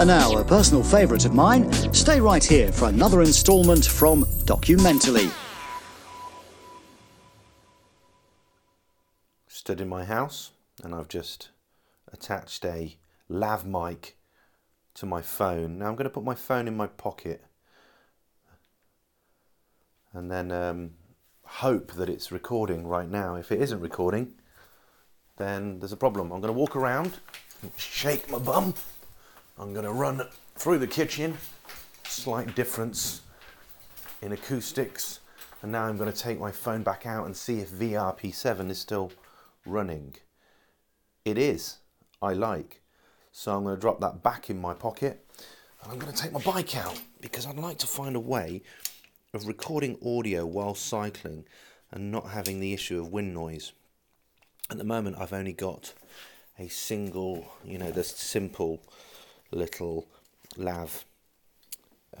And now, a personal favourite of mine, stay right here for another instalment from Documentally. Stood in my house and I've just attached a lav mic to my phone. Now I'm going to put my phone in my pocket and then um, hope that it's recording right now. If it isn't recording, then there's a problem. I'm going to walk around, shake my bum. I'm going to run through the kitchen. Slight difference in acoustics. And now I'm going to take my phone back out and see if VRP7 is still running. It is. I like. So I'm going to drop that back in my pocket and I'm going to take my bike out because I'd like to find a way of recording audio while cycling and not having the issue of wind noise. At the moment, I've only got a single, you know, this simple little lav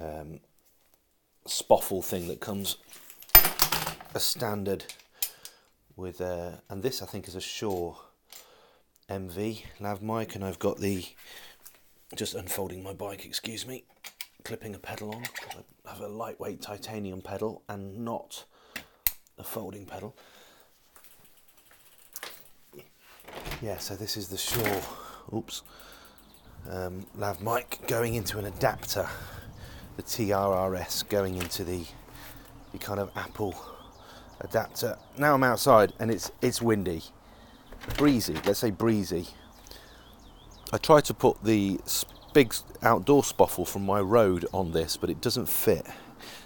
um, spoffle thing that comes a standard with, uh, and this I think is a Shure MV lav mic, and I've got the just unfolding my bike, excuse me, clipping a pedal on. I have a lightweight titanium pedal and not a folding pedal. Yeah, so this is the Shure, oops, um, lav mic going into an adapter, the TRRS going into the, the kind of Apple adapter. Now I'm outside and it's it's windy, breezy. Let's say breezy. I tried to put the big outdoor spoffle from my Rode on this, but it doesn't fit.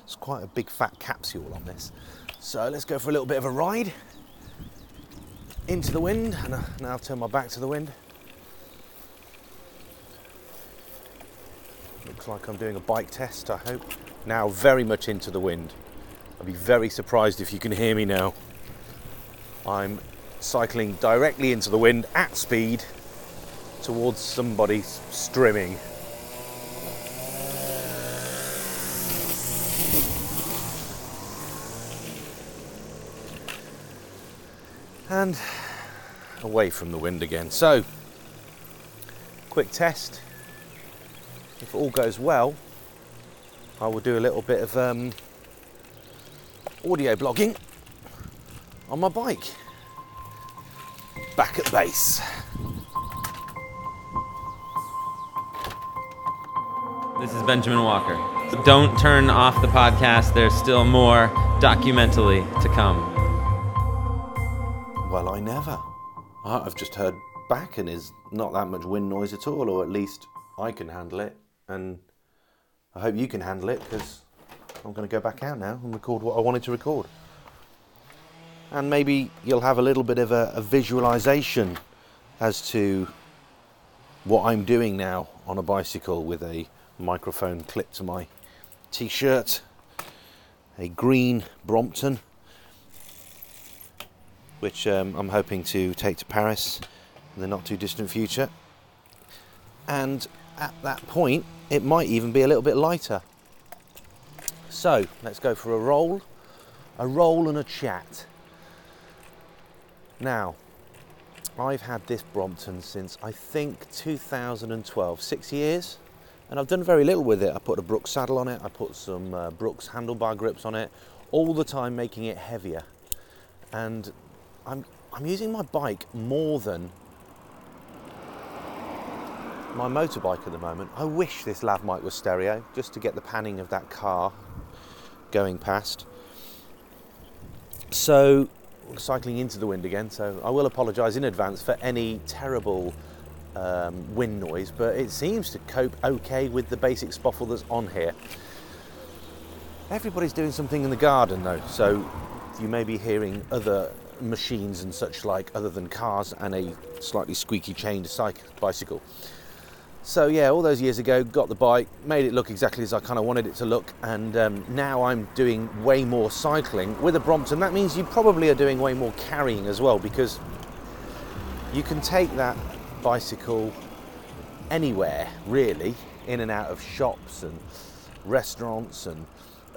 It's quite a big fat capsule on this. So let's go for a little bit of a ride into the wind, and now I've turned my back to the wind. Looks like I'm doing a bike test, I hope. Now very much into the wind. I'd be very surprised if you can hear me now. I'm cycling directly into the wind at speed towards somebody strimming. And away from the wind again. So, quick test. If all goes well, I will do a little bit of um, audio blogging on my bike. Back at base. This is Benjamin Walker. Don't turn off the podcast. There's still more documentally to come. Well, I never. I've just heard back and is not that much wind noise at all, or at least I can handle it. And I hope you can handle it because I'm going to go back out now and record what I wanted to record. And maybe you'll have a little bit of a, a visualization as to what I'm doing now on a bicycle with a microphone clipped to my t shirt, a green Brompton, which um, I'm hoping to take to Paris in the not too distant future. And at that point, it might even be a little bit lighter. So let's go for a roll, a roll and a chat. Now, I've had this Brompton since I think 2012, six years, and I've done very little with it. I put a Brooks saddle on it, I put some uh, Brooks handlebar grips on it, all the time making it heavier. And I'm, I'm using my bike more than my motorbike at the moment. I wish this lav mic was stereo just to get the panning of that car going past. So, cycling into the wind again, so I will apologise in advance for any terrible um, wind noise, but it seems to cope okay with the basic spoffle that's on here. Everybody's doing something in the garden though, so you may be hearing other machines and such like other than cars and a slightly squeaky chained cycle, bicycle. So yeah, all those years ago, got the bike, made it look exactly as I kind of wanted it to look, and um, now I'm doing way more cycling with a Brompton. That means you probably are doing way more carrying as well, because you can take that bicycle anywhere really, in and out of shops and restaurants and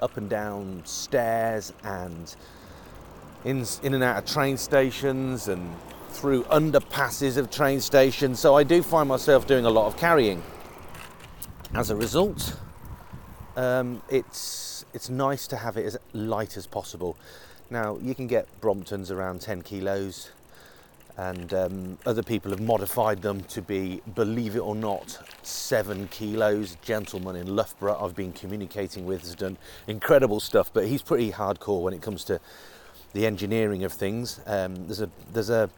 up and down stairs and in, in and out of train stations and through underpasses of train stations, so I do find myself doing a lot of carrying. as a result, um, it's it's nice to have it as light as possible. Now you can get Bromptons around 10 kilos, and um, other people have modified them to be, believe it or not, seven kilos. Gentleman in Loughborough I've been communicating with has done incredible stuff, but he's pretty hardcore when it comes to the engineering of things. Um, there's a there's a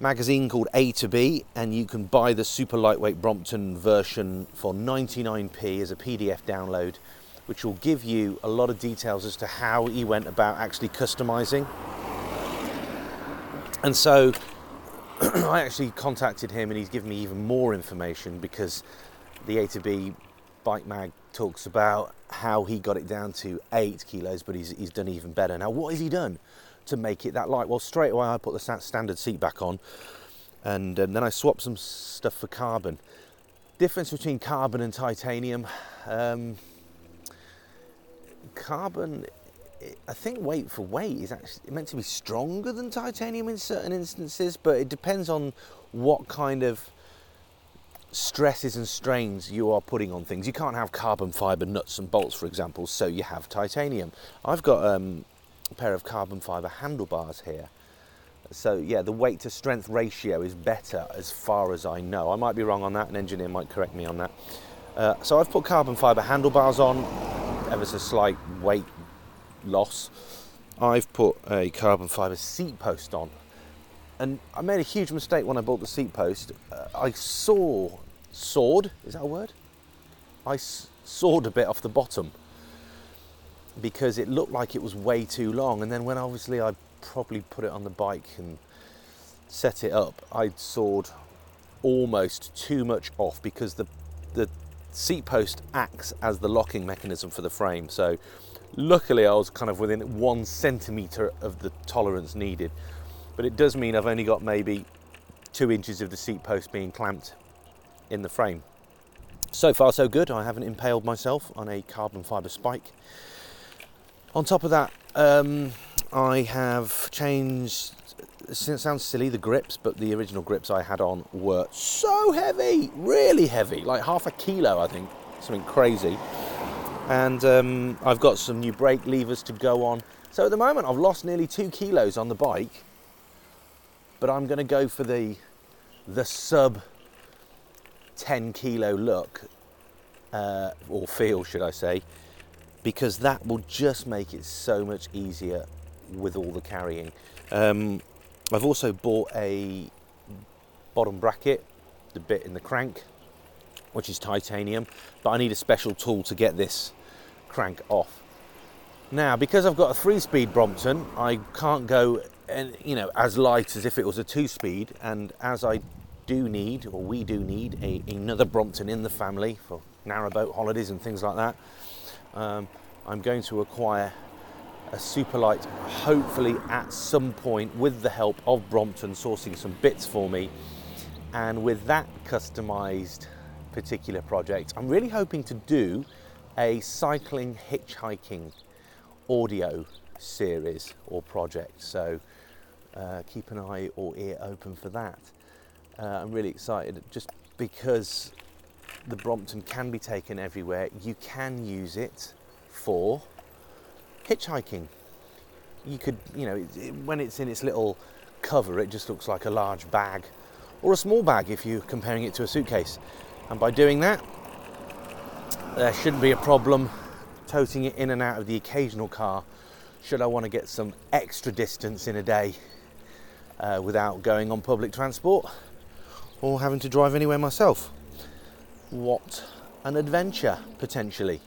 magazine called A to B, and you can buy the super lightweight Brompton version for 99p as a PDF download, which will give you a lot of details as to how he went about actually customizing. And so I actually contacted him, and he's given me even more information because the A to B bike mag talks about how he got it down to eight kilos, but he's, he's done even better. Now, what has he done? To make it that light? Well, straight away I put the standard seat back on and um, then I swapped some stuff for carbon. Difference between carbon and titanium. Um, carbon, I think weight for weight is actually meant to be stronger than titanium in certain instances, but it depends on what kind of stresses and strains you are putting on things. You can't have carbon fibre nuts and bolts, for example, so you have titanium. I've got um, pair of carbon fibre handlebars here. So yeah, the weight to strength ratio is better as far as I know. I might be wrong on that, an engineer might correct me on that. Uh, so I've put carbon fibre handlebars on, ever so slight weight loss. I've put a carbon fibre seat post on. And I made a huge mistake when I bought the seat post. Uh, I saw, sawed, is that a word? I sawed a bit off the bottom because it looked like it was way too long. And then when obviously I probably put it on the bike and set it up, I sawed almost too much off because the the seat post acts as the locking mechanism for the frame. So luckily I was kind of within one centimeter of the tolerance needed. But it does mean I've only got maybe two inches of the seat post being clamped in the frame. So far so good. I haven't impaled myself on a carbon fibre spike. On top of that, um, I have changed. It sounds silly, the grips, but the original grips I had on were so heavy, really heavy, like half a kilo, I think, something crazy. And um, I've got some new brake levers to go on. So at the moment, I've lost nearly two kilos on the bike, but I'm going to go for the the sub 10 kilo look, uh, or feel, should I say, because that will just make it so much easier with all the carrying. Um, I've also bought a bottom bracket, the bit in the crank, which is titanium, but I need a special tool to get this crank off. Now, because I've got a three-speed Brompton, I can't go and you know as light as if it was a two-speed, and as I do need, or we do need, a, another Brompton in the family for narrowboat holidays and things like that. Um, I'm going to acquire a Superlight, hopefully at some point, with the help of Brompton sourcing some bits for me. And with that customized particular project, I'm really hoping to do a cycling hitchhiking audio series or project. So uh, keep an eye or ear open for that. Uh, I'm really excited just because the Brompton can be taken everywhere. You can use it for hitchhiking. You could, you know, it, when it's in its little cover, it just looks like a large bag or a small bag if you're comparing it to a suitcase. And by doing that, there shouldn't be a problem toting it in and out of the occasional car should I want to get some extra distance in a day uh, without going on public transport or having to drive anywhere myself. What an adventure, potentially.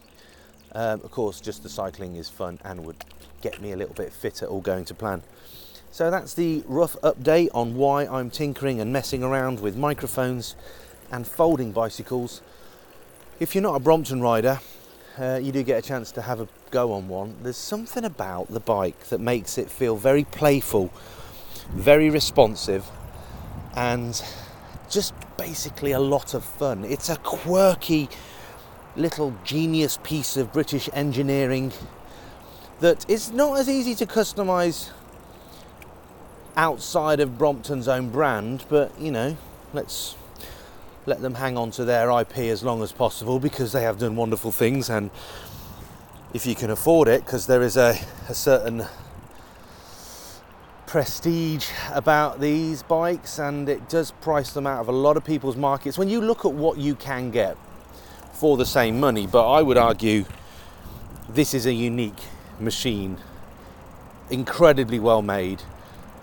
Um, of course, just the cycling is fun and would get me a little bit fitter, all going to plan. So that's the rough update on why I'm tinkering and messing around with microphones and folding bicycles. If you're not a Brompton rider, uh, you do get a chance to have a go on one. There's something about the bike that makes it feel very playful, very responsive, and just basically a lot of fun. It's a quirky little genius piece of British engineering that is not as easy to customise outside of Brompton's own brand, but you know, let's let them hang on to their IP as long as possible because they have done wonderful things and if you can afford it because there is a, a certain prestige about these bikes and it does price them out of a lot of people's markets. When you look at what you can get for the same money but I would argue this is a unique machine incredibly well made.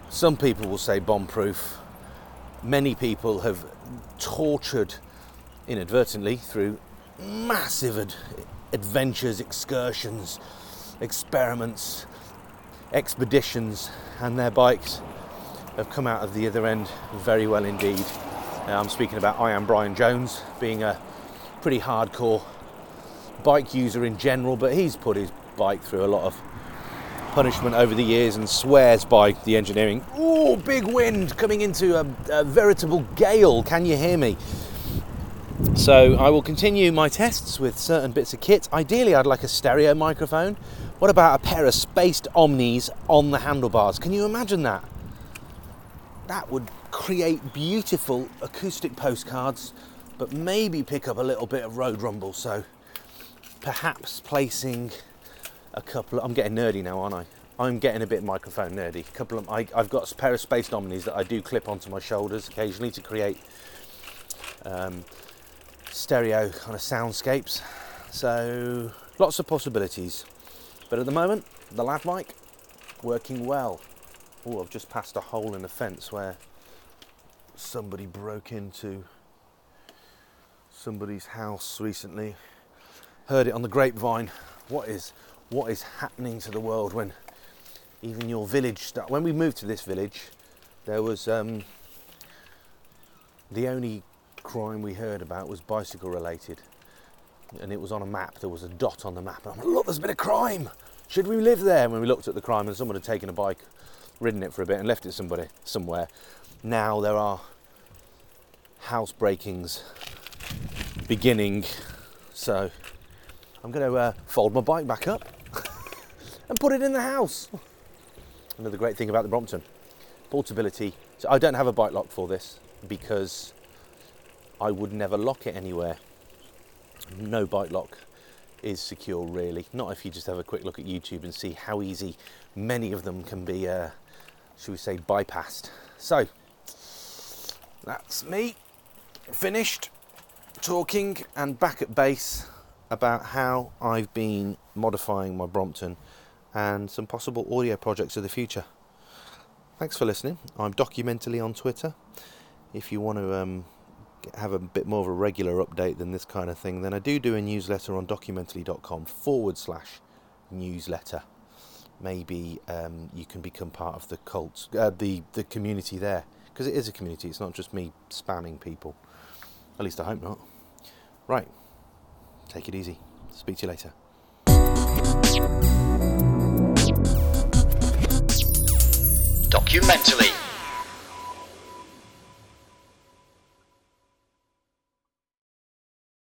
Some people will say bomb proof many people have tortured inadvertently through massive ad- adventures, excursions, experiments, expeditions, and their bikes have come out of the other end very well indeed. Uh, I'm speaking about I am Brian Jones, being a pretty hardcore bike user in general, but he's put his bike through a lot of punishment over the years and swears by the engineering. Oh, big wind coming into a, a veritable gale. Can you hear me? So I will continue my tests with certain bits of kit. Ideally, I'd like a stereo microphone. What about a pair of spaced omnis on the handlebars? Can you imagine that? That would create beautiful acoustic postcards, but maybe pick up a little bit of road rumble. So perhaps placing a couple. Of, I'm getting nerdy now, aren't I? I'm getting a bit microphone nerdy. A couple of I, have got a pair of spaced omnis that I do clip onto my shoulders occasionally to create um, stereo kind of soundscapes. So lots of possibilities. But at the moment, the lav mic working well. Oh, I've just passed a hole in the fence where somebody broke into somebody's house recently. Heard it on the grapevine. What is what is happening to the world when even your village when we moved to this village there was um, the only crime we heard about was bicycle related. And it was on a map there was a dot on the map. And I'm like look there's been a crime. Should we live there? And when we looked at the crime and someone had taken a bike ridden it for a bit and left it somebody somewhere. Now there are house breakings beginning. So I'm going to uh, fold my bike back up and put it in the house. Another great thing about the Brompton portability. So I don't have a bike lock for this because I would never lock it anywhere. No bike lock is secure, really. Not if you just have a quick look at YouTube and see how easy many of them can be, uh, should we say, bypassed. So that's me finished talking and back at base about how I've been modifying my Brompton and some possible audio projects of the future. Thanks for listening. I'm documentally on Twitter. If you want to um, have a bit more of a regular update than this kind of thing, then I do do a newsletter on documentally.com forward slash newsletter. Maybe um, you can become part of the cult, uh, the the community there, because it is a community. It's not just me spamming people. At least I hope not. Right. Take it easy. Speak to you later. Documentally.